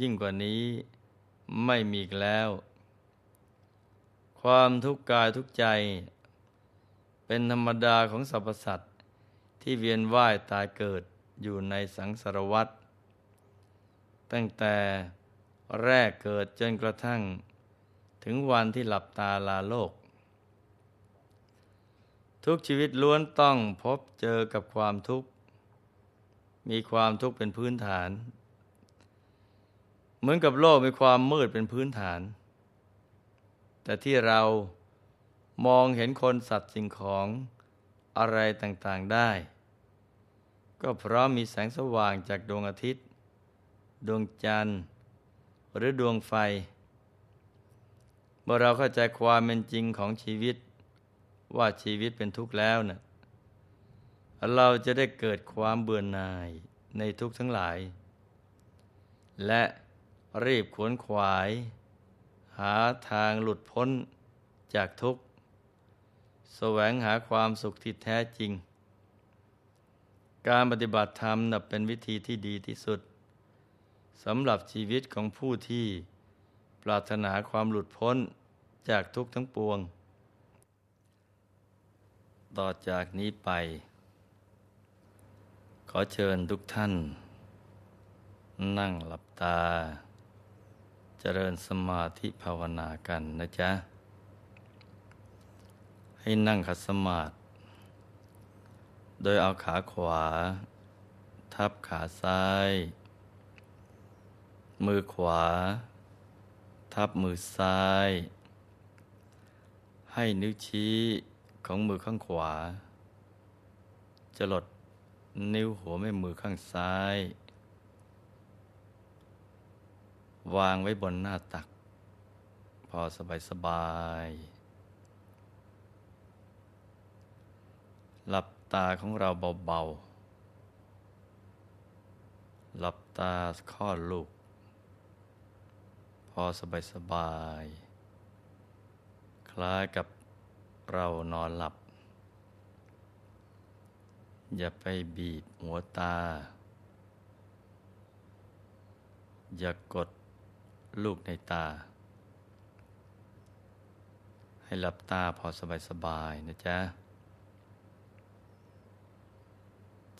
ยิ่งกว่านี้ไม่มีอีกแล้ว ความทุกข์กายทุกใจ เป็นธรรมดาของสรรพสัตว์ที่เวียนว่ายตายเกิดอยู่ในสังสารวัฏตั้งแต่แรกเกิดจนกระทั่ง ถึงวันที่หลับตาลาโลก ทุกชีวิตล้วนต้องพบเจอกับความทุกข์ มีความทุกข์เป็นพื้นฐาน เหมือนกับโลกมีความมืดเป็นพื้นฐาน แต่ที่เรามองเห็นคนสัตว์สิ่งของอะไรต่างๆได้ ก็เพราะมีแสงสว่างจากดวงอาทิตย์ ดวงจันทร์ หรือดวงไฟ เมื่อเราเข้าใจความเป็นจริงของชีวิต ว่าชีวิตเป็นทุกข์แล้วนะ่ะเราจะได้เกิดความเบื่อหน่ายในทุกทั้งหลาย และ รีบขวนขวาย หาทางหลุดพ้นจากทุกข์ แสวงหาความสุขที่แท้จริง การปฏิบัติธรรมนับเป็นวิธีที่ดีที่สุดสำหรับชีวิตของผู้ที่ปรารถนาความหลุดพ้นจากทุกข์ทั้งปวง ต่อจากนี้ไป ขอเชิญทุกท่าน นั่งหลับตา เจริญสมาธิภาวนากันนะจ๊ะ ให้นั่งขัดสมาธิโดยเอาขาขวา ทับขาซ้าย มือขวา ทับมือซ้าย ให้นิ้วชี้ของมือข้างขวา จะลดนิ้วหัวแม่มือข้างซ้าย วางไว้บนหน้าตัก พอสบายสบาย หลับตาของเราเบาๆ หลับตาข้อลูก พอสบายสบาย คล้ายกับเรานอนหลับ อย่าไปบีบหัวตา อย่ากด ลูกในตา ให้หลับตาพอสบายสบายนะจ๊ะ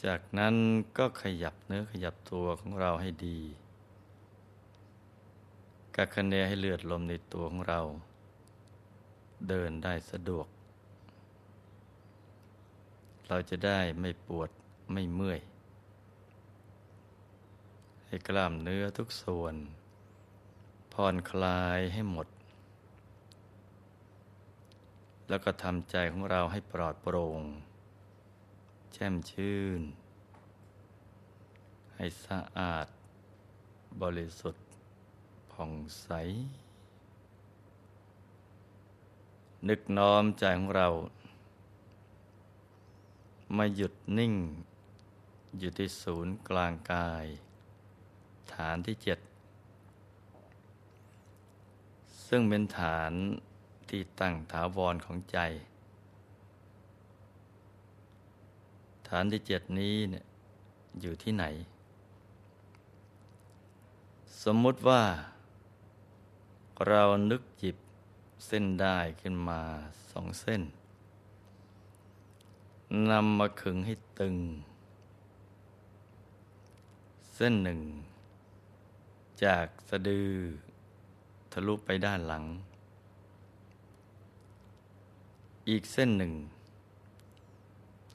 จากนั้นก็ขยับเนื้อขยับตัวของเราให้ดีกักคะเนให้เลือดลมในตัวของเรา เดินได้สะดวก เราจะได้ไม่ปวดไม่เมื่อย ให้กล้ามเนื้อทุกส่วน ผ่อนคลายให้หมด แล้วก็ทำใจของเราให้ปลอดโปร่ง แช่มชื่น ให้สะอาด บริสุทธิ์ผ่องใส นึกน้อมใจของเรา มาหยุดนิ่ง อยู่ที่ศูนย์กลางกาย ฐานที่เจ็ด ซึ่งเป็นฐานที่ตั้งถาวรของใจ ฐานที่เจ็ดนี้เนี่ยอยู่ที่ไหน สมมุติว่า เรานึกหยิบเส้นได้ขึ้นมาสองเส้นนำมาขึงให้ตึง เส้นหนึ่ง จากสะดือ ทะลุไปด้านหลัง อีกเส้นหนึ่ง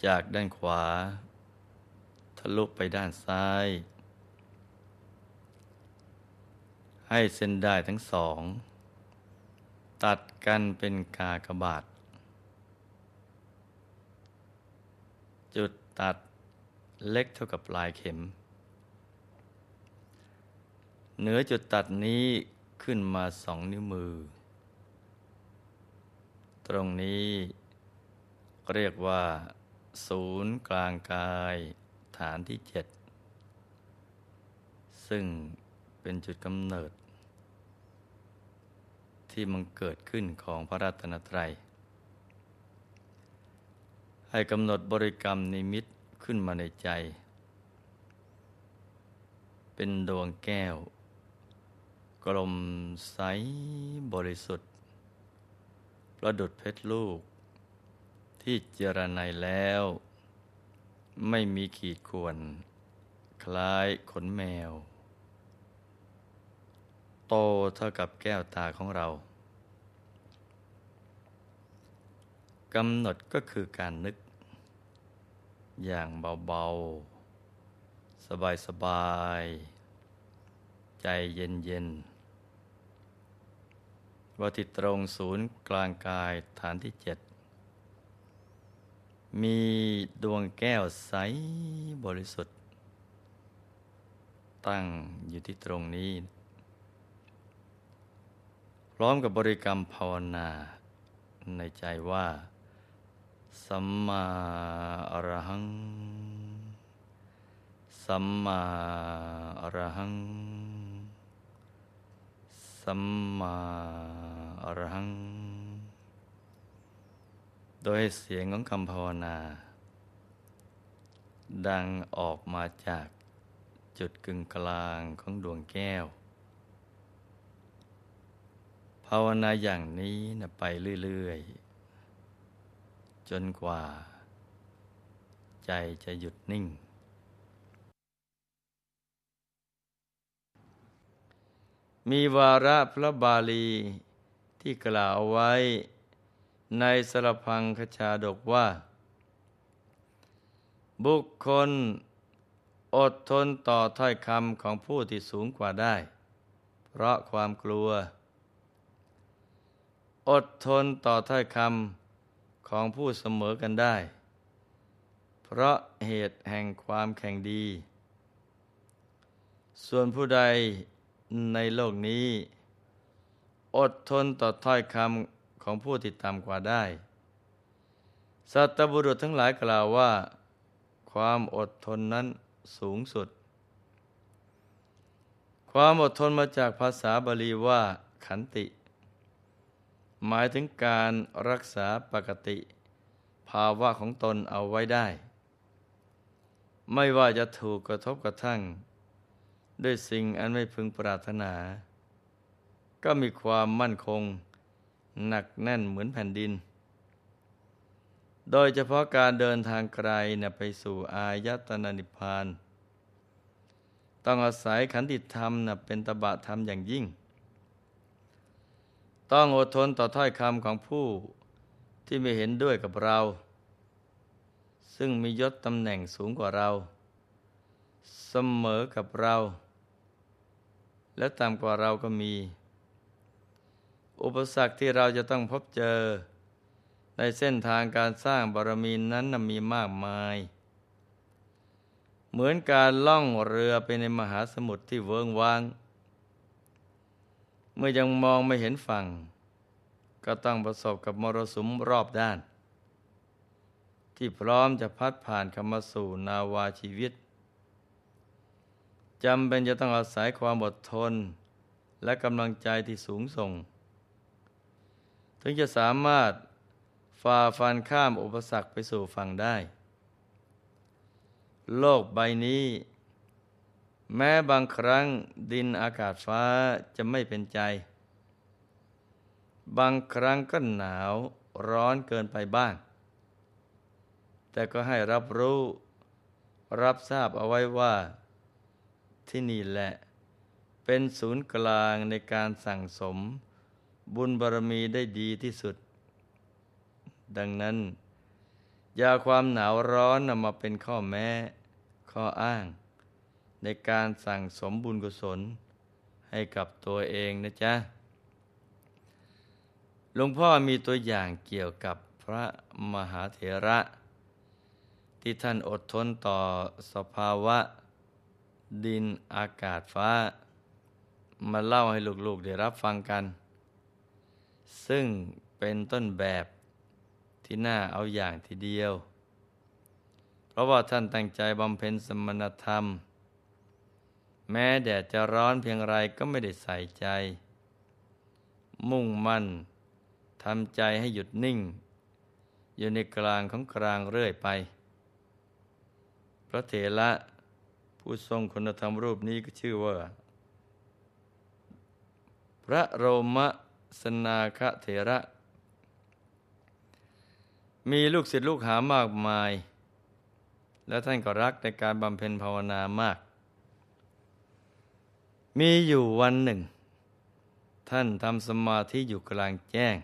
จากด้านขวา ทะลุไปด้านซ้าย ให้เส้นได้ทั้งสอง ตัดกันเป็นกากบาท จุดตัดเล็กเท่ากับปลายเข็ม เหนือจุดตัดนี้ ขึ้นมาสองนิ้วมือ ตรงนี้เรียกว่า ศูนย์กลางกายฐานที่เจ็ดซึ่งเป็นจุดกำเนิด ที่มันเกิดขึ้นของพระรัตนตรัย ให้กำหนดบริกรรมนิมิตขึ้นมาในใจ เป็นดวงแก้ว กลมใสบริสุทธิ์ ประดุดเพชรลูก ที่เจรไนแล้ว ไม่มีขีดข่วน คล้ายขนแมว โตเท่ากับแก้วตาของเรากำหนดก็คือการนึก อย่างเบาๆ สบายๆ ใจเย็นๆ ว่าติดตรงศูนย์กลางกายฐานที่เจ็ดมีดวงแก้วใสบริสุทธิ์ ตั้งอยู่ที่ตรงนี้ พร้อมกับบริกรรมภาวนา ในใจว่า สัมมาอรหัง สัมมาอรหัง สัมมาอรัง โดยเสียงของคำภาวนา ดังออกมาจากจุดกึ่งกลางของดวงแก้ว ภาวนาอย่างนี้นะไปเรื่อย ๆ จนกว่า ใจจะหยุดนิ่ง มีวาระพระบาลีที่กล่าวไว้ในสรพังคชาดกว่า บุคคลอดทนต่อถ้อยคำของผู้ที่สูงกว่าได้ เพราะความกลัว อดทนต่อถ้อยคำของผู้เสมอกันได้ เพราะเหตุแห่งความแข่งดี ส่วนผู้ใด ในโลกนี้ อดทนต่อถ้อยคำของผู้ติดตามกว่าได้ สัตบุรุษทั้งหลายกล่าวว่า ความอดทนนั้นสูงสุด ความอดทนมาจากภาษาบาลีว่า ขันติ หมายถึงการรักษาปกติ ภาวะของตนเอาไว้ได้ ไม่ว่าจะถูกกระทบกระทั่ง ด้วยสิ่งอันไม่พึงปรารถนา ก็มีความมั่นคงหนักแน่นเหมือนแผ่นดิน โดยเฉพาะการเดินทางไกลนะไปสู่อายตนะนิพพาน ต้องอาศัยขันติธรรมนะเป็นตบะธรรมอย่างยิ่ง ต้องอดทนต่อถ้อยคำของผู้ที่ไม่เห็นด้วยกับเรา ซึ่งมียศตำแหน่งสูงกว่าเรา เสมอกับเรา และต่ำกว่าเราก็มี อุปสรรคที่เราจะต้องพบเจอ ในเส้นทางการสร้างบารมีนั้นมีมากมาย เหมือนการล่องเรือไปในมหาสมุทรที่เวิงวาง เมื่อยังมองไม่เห็นฝั่ง ก็ต้องประสบกับมรสุมรอบด้าน ที่พร้อมจะพัดผ่านคำมาสู่นาวาชีวิต จำเป็นจะต้องอาศัยความอดทน และกำลังใจที่สูงส่ง ถึงจะสามารถฝ่าฟันข้ามอุปสรรคไปสู่ฝั่งได้ โลกใบนี้ แม้บางครั้งดินอากาศฟ้าจะไม่เป็นใจ บางครั้งก็หนาวร้อนเกินไปบ้าง แต่ก็ให้รับรู้ รับทราบเอาไว้ว่า ที่นี่แหละ เป็นศูนย์กลางในการสั่งสม บุญบารมีได้ดีที่สุด ดังนั้น อย่าความหนาวร้อนนำมาเป็นข้อแม้ ข้ออ้าง ในการสั่งสมบุญกุศล ให้กับตัวเองนะจ๊ะหลวงพ่อมีตัวอย่างเกี่ยวกับพระมหาเถระ ที่ท่านอดทนต่อสภาวะ ดินอากาศฟ้า มาเล่าให้ลูกๆได้รับฟังกัน ซึ่งเป็นต้นแบบที่น่าเอาอย่างทีเดียว เพราะว่าท่านตั้งใจบำเพ็ญสมณธรรม แม้แดดจะร้อนเพียงไรก็ไม่ได้ใส่ใจ มุ่งมั่นทำใจให้หยุดนิ่ง อยู่ในกลางของกลางเรื่อยไป พระเถระ ผู้ทรงคุณธรรมรูปนี้ก็ชื่อว่า พระโรมสนาคเถระ มีลูกศิษย์ลูกหามากมาย และท่านก็รักในการบำเพ็ญภาวนามาก มีอยู่วันหนึ่ง ท่านทำสมาธิอยู่กลางแจ้ง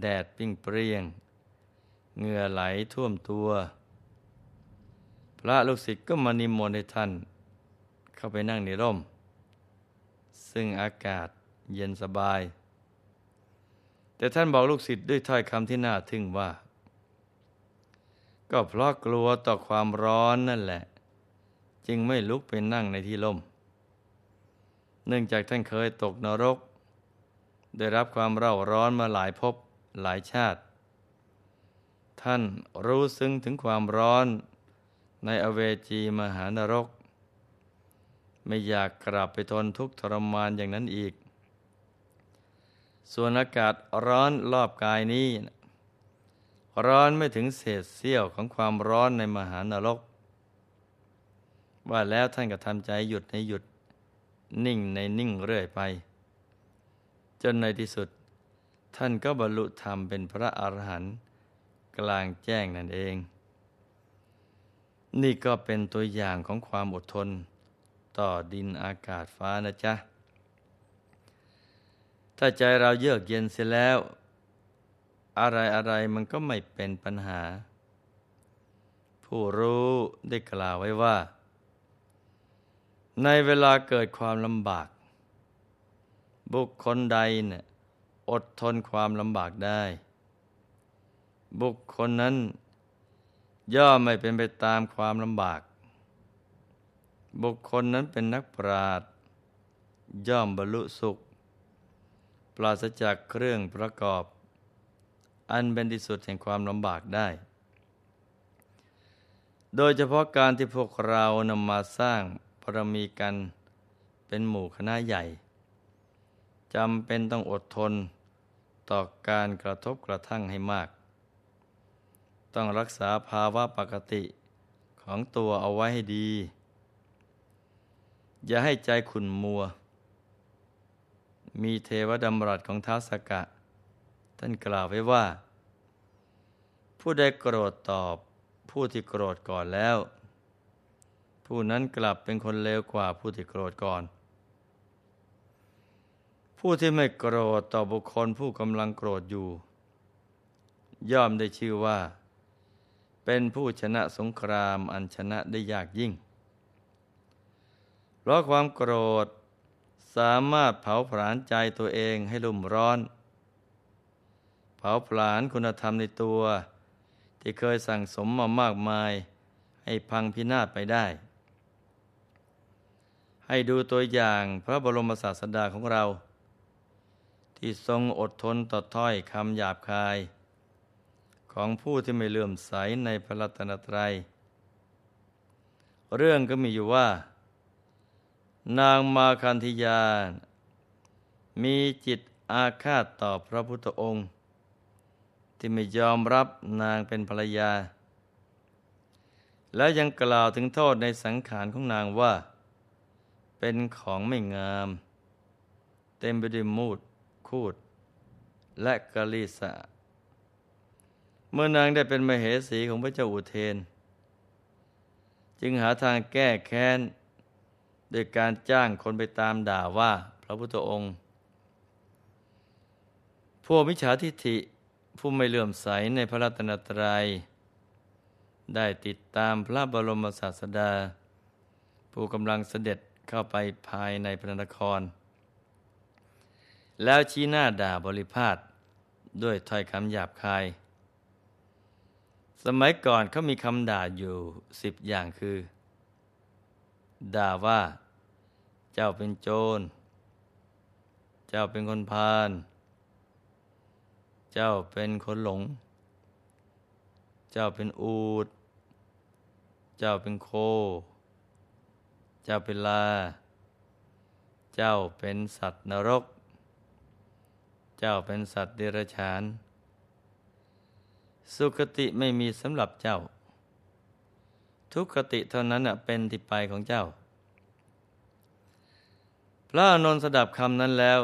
แดดปิ้งเปรี้ยง เหงื่อไหลท่วมตัว พระลูกศิษย์ก็มานิมนต์ให้ท่าน เข้าไปนั่งในร่ม ซึ่งอากาศเย็นสบาย แต่ท่านบอกลูกศิษย์ด้วยถ้อยคำที่น่าทึ่งว่า ก็เพราะกลัวต่อความร้อนนั่นแหละ จึงไม่ลุกไปนั่งในที่ร่ม เนื่องจากท่านเคยตกนรก ได้รับความเร่าร้อนมาหลายภพหลายชาติ ท่านรู้ซึ้งถึงความร้อน ในอเวจีมหานรก ไม่อยากกลับไปทนทุกข์ทรมานอย่างนั้นอีก ส่วนอากาศร้อนรอบกายนี้ ร้อนไม่ถึงเศษเสี้ยวของความร้อนในมหานรก ว่าแล้วท่านก็ทำใจหยุดในหยุดนิ่งในนิ่งเรื่อยไป จนในที่สุด ท่านก็บรรลุธรรมเป็นพระอรหันต์กลางแจ้งนั่นเอง นี่ก็เป็นตัวอย่างของความอดทน ต่อดินอากาศฟ้านะจ๊ะ ถ้าใจเราเยือกเย็นเสียแล้ว อะไรอะไรมันก็ไม่เป็นปัญหา ผู้รู้ได้กล่าวไว้ว่า ในเวลาเกิดความลำบาก บุคคลใดเนี่ยอดทนความลำบากได้ บุคคลนั้น ย่อมไม่เป็นไปตามความลำบาก บุคคลนั้นเป็นนักปราดย่อมบรรลุสุข ปราศจากเครื่องประกอบ อันเป็นที่สุดแห่งความลำบากได้ โดยเฉพาะการที่พวกเรานำมาสร้างปรมีกันเป็นหมู่คณะใหญ่จำเป็นต้องอดทนต่อการกระทบกระทั่งให้มาก ต้องรักษาภาวะปกติของตัวเอาไว้ให้ดี อย่าให้ใจขุ่นมัว มีเทวดำรัสของท้าสกะ ท่านกล่าวไว้ว่า ผู้ใดโกรธตอบผู้ที่โกรธก่อนแล้ว ผู้นั้นกลับเป็นคนเลวกว่าผู้ที่โกรธก่อน ผู้ที่ไม่โกรธต่อบุคคลผู้กำลังโกรธอยู่ ย่อมได้ชื่อว่า เป็นผู้ชนะสงครามอันชนะได้ยากยิ่ง เพราะความโกรธสามารถเผาผลาญใจตัวเองให้ลุ่มร้อน เผาผลาญคุณธรรมในตัว ที่เคยสั่งสมมามากมาย ให้พังพินาศไปได้ ให้ดูตัวอย่างพระบรมศาสดาของเรา ที่ทรงอดทนต่อถ้อยคำหยาบคาย ของผู้ที่ไม่เลื่อมใสในพระรัตนตรัย เรื่องก็มีอยู่ว่า นางมาคันธิยา มีจิตอาฆาตต่อพระพุทธองค์ ที่ไม่ยอมรับนางเป็นภรรยา และยังกล่าวถึงโทษในสังขารของนางว่า เป็นของไม่งาม เต็มไปด้วยมูด คูด และกะลิสะ เมื่อนางได้เป็นมเหสีของพระเจ้าอุเทน จึงหาทางแก้แค้นโดยการจ้างคนไปตามด่าว่าพระพุทธองค์ พวกมิจฉาทิฏฐิผู้ไม่เลื่อมใสในพระรัตนตรยัย ได้ติดตามพระบรมศาสดา ผู้กำลังเสด็จเข้าไปภายในพระนคร แล้วชี้หน้าด่าบริพาทด้วยถ้อยคำหยาบคาย สมัยก่อนเขามีคำด่าอยู่สิบอย่างคือ ด่าว่า เจ้าเป็นโจร เจ้าเป็นคนพาลเจ้าเป็นคนหลง เจ้าเป็นอูด เจ้าเป็นโค เจ้าเป็นลา เจ้าเป็นสัตว์นรก เจ้าเป็นสัตว์เดรัจฉาน สุคติไม่มีสำหรับเจ้า ทุกขติเท่านั้นเป็นที่ไปของเจ้า พระอนนท์สดับคำนั้นแล้ว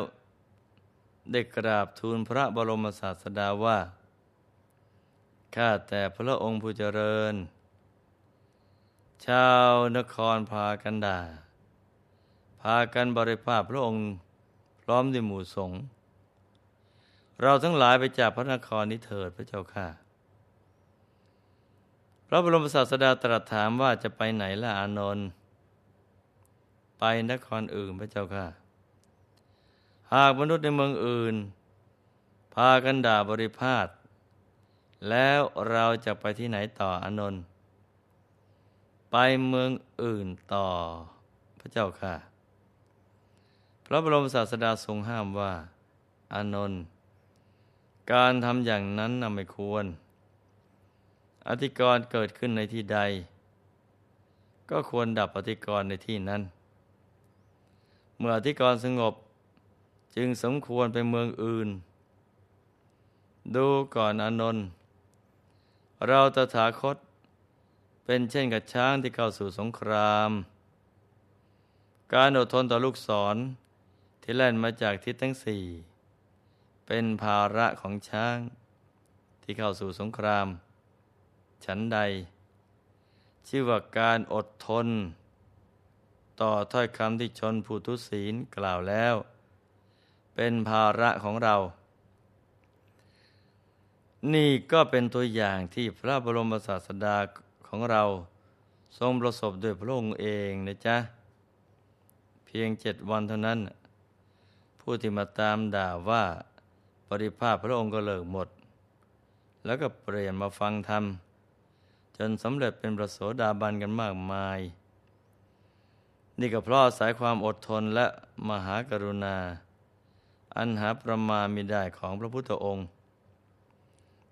ได้กราบทูลพระบรมศาสดาว่า ข้าแต่พระองค์ผู้เจริญ ชาวนครพากันด่าพากันบริภาพพระองค์พร้อมด้วยหมู่สงฆ์เราทั้งหลายไปจากพระนครนี้เถิดพระเจ้าค่ะ พระบรมศาสดาตรัสถามว่าจะไปไหนล่ะอานนท์ไปนครอื่นพระเจ้าค่ะ หากมนุษย์ในเมืองอื่น พากันด่าบริพาทแล้วเราจะไปที่ไหนต่ออนนท์ไปเมืองอื่นต่อพระเจ้าค่ะ พระบรมศาสดาทรงห้ามว่า อานนท์การทำอย่างนั้นน่ะไม่ควร อธิกรณ์เกิดขึ้นในที่ใด ก็ควรดับอธิกรณ์ในที่นั้น เมื่ออธิกรณ์สงบจึงสมควรไปเมืองอื่น ดูก่อนอนนท์เราตถาคต เป็นเช่นกับช้างที่เข้าสู่สงคราม การอดทนต่อลูกศรที่แล่นมาจากทิศทั้งสี่ เป็นภาระของช้างที่เข้าสู่สงคราม ฉันใด ชื่อว่าการอดทน ต่อถ้อยคำที่ชนผู้ทุศีลกล่าวแล้ว เป็นภาระของเรา นี่ก็เป็นตัวอย่างที่พระบรมศาสดาของเราทรงประสบด้วยพระองค์เองนะจ๊ะ เพียงเจ็ดวันเท่านั้น ผู้ที่มาตามด่าว่าปริภาพพระองค์ก็เลิกหมด แล้วก็เปลี่ยนมาฟังธรรม จนสำเร็จเป็นประโสดาบันกันมากมาย นี่ก็เพราะสายความอดทนและมหากรุณา อันหาประมาณมิได้ของพระพุทธองค์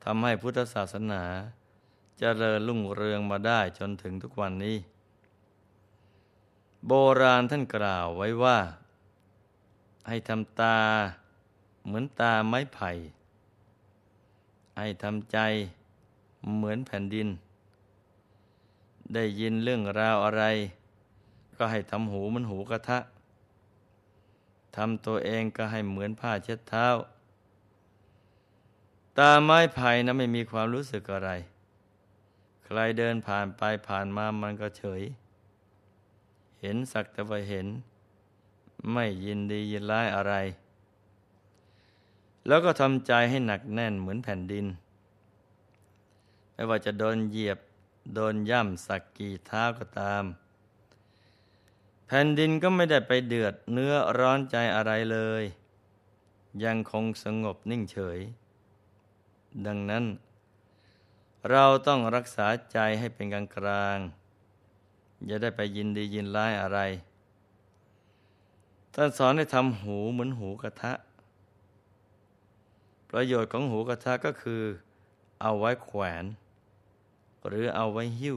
ทำให้พุทธศาสนาจเจริญรุ่งเรืองมาได้จนถึงทุกวันนี้ โบราณท่านกล่าวไว้ว่า ให้ทำตาเหมือนตาไม้ไผ่ ให้ทำใจเหมือนแผ่นดิน ได้ยินเรื่องราวอะไร ก็ให้ทำหูมันหูกระทะทำตัวเองก็ให้เหมือนผ้าเช็ดเท้า ตาไม้ไผ่นะไม่มีความรู้สึกอะไร ใครเดินผ่านไปผ่านมามันก็เฉย เห็นสักแต่ว่าเห็น ไม่ยินดียินร้ายอะไร แล้วก็ทำใจให้หนักแน่นเหมือนแผ่นดิน ไม่ว่าจะโดนเหยียบ โดนย่ำสักกี่เท้าก็ตาม แผ่นดินก็ไม่ได้ไปเดือดเนื้อร้อนใจอะไรเลย ยังคงสงบนิ่งเฉย ดังนั้น เราต้องรักษาใจให้เป็นกลางกลางอย่าได้ไปยินดียินร้ายอะไรท่านสอนให้ทำหูเหมือนหูกระทะ ประโยชน์ของหูกระทะก็คือ เอาไว้แขวน หรือเอาไว้หิ้ว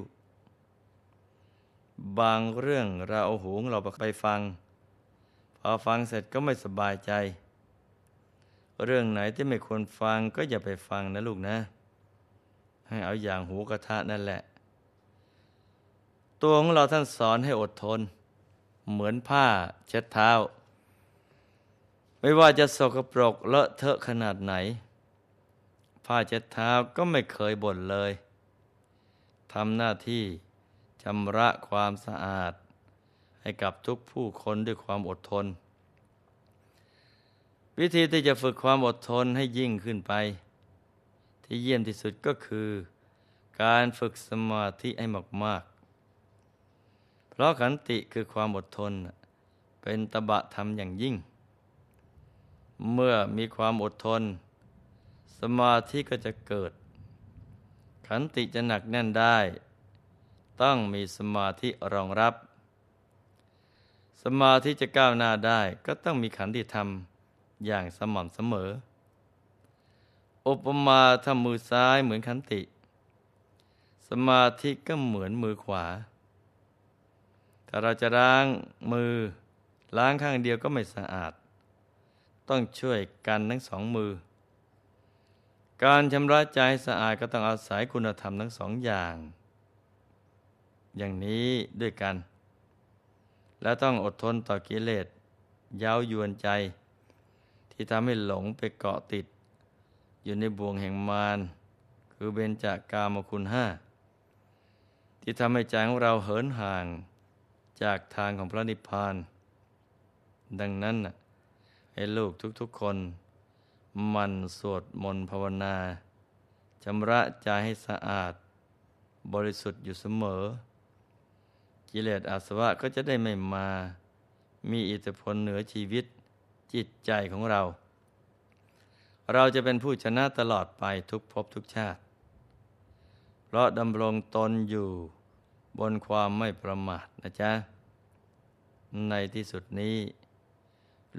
บางเรื่องเราเอาหูงเราไปฟัง พอฟังเสร็จก็ไม่สบายใจ เรื่องไหนที่ไม่ควรฟังก็อย่าไปฟังนะลูกนะ ให้เอาอย่างหูกระทะนั่นแหละ ตัวของเราท่านสอนให้อดทน เหมือนผ้าเช็ดเท้า ไม่ว่าจะสกปรกเลอะเทอะขนาดไหนผ้าเช็ดเท้าก็ไม่เคยบ่นเลย ทำหน้าที่ชำระความสะอาด ให้กับทุกผู้คนด้วยความอดทน วิธีที่จะฝึกความอดทนให้ยิ่งขึ้นไป ที่เยี่ยมที่สุดก็คือ การฝึกสมาธิให้มากๆ เพราะขันติคือความอดทน เป็นตบะธรรมอย่างยิ่ง เมื่อมีความอดทน สมาธิก็จะเกิด ขันติจะหนักแน่นได้ ต้องมีสมาธิรองรับ สมาธิจะก้าวหน้าได้ ก็ต้องมีขันติธรรมอย่างสม่ำเสมอ อุปมาถ้ามือซ้ายเหมือนขันติ สมาธิก็เหมือนมือขวา ถ้าเราจะล้างมือล้างข้างเดียวก็ไม่สะอาด ต้องช่วยกันทั้งสองมือ การชำระใจสะอาดก็ต้องอาศัยคุณธรรมทั้งสองอย่าง อย่างนี้ด้วยกัน และต้องอดทนต่อกิเลสเย้ายวนใจ ที่ทำให้หลงไปเกาะติด อยู่ในบ่วงแห่งมารคือเบญจากามคุณห้าที่ทำให้ใจของเราเหินห่างจากทางของพระนิพพาน ดังนั้นให้ลูกทุกๆคน มันสวดมนต์ภาวนาชำระใจให้สะอาด บริสุทธิ์อยู่เสมอ กิเลสอาสวะก็จะได้ไม่มา มีอิทธิพลเหนือชีวิตจิตใจของเรา เราจะเป็นผู้ชนะตลอดไปทุกภพทุกชาติ เพราะดำรงตนอยู่บนความไม่ประมาทนะจ๊ะ ในที่สุดนี้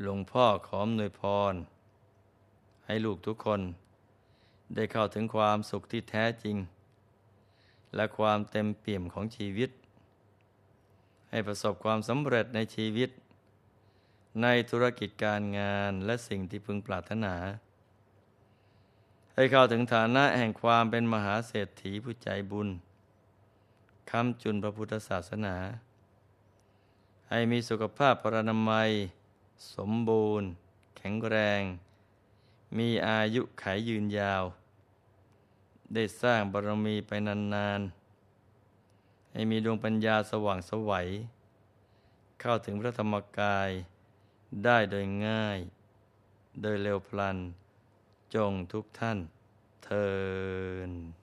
หลวงพ่อขอมนวยพร ให้ลูกทุกคน ได้เข้าถึงความสุขที่แท้จริง และความเต็มเปี่ยมของชีวิต ให้ประสบความสำเร็จในชีวิต ในธุรกิจการงานและสิ่งที่พึงปรารถนา ให้เข้าถึงฐานะแห่งความเป็นมหาเศรษฐีผู้ใจบุญคำจุนพระพุทธศาสนา ให้มีสุขภาพพรรณนามัย สมบูรณ์ แข็งแรง มีอายุขายยืนยาว ได้สร้างบารมีไปนานๆ ให้มีดวงปัญญาสว่างสวัย เข้าถึงพระธรรมกายได้โดยง่าย โดยเร็วพลัน จงทุกท่านเทิน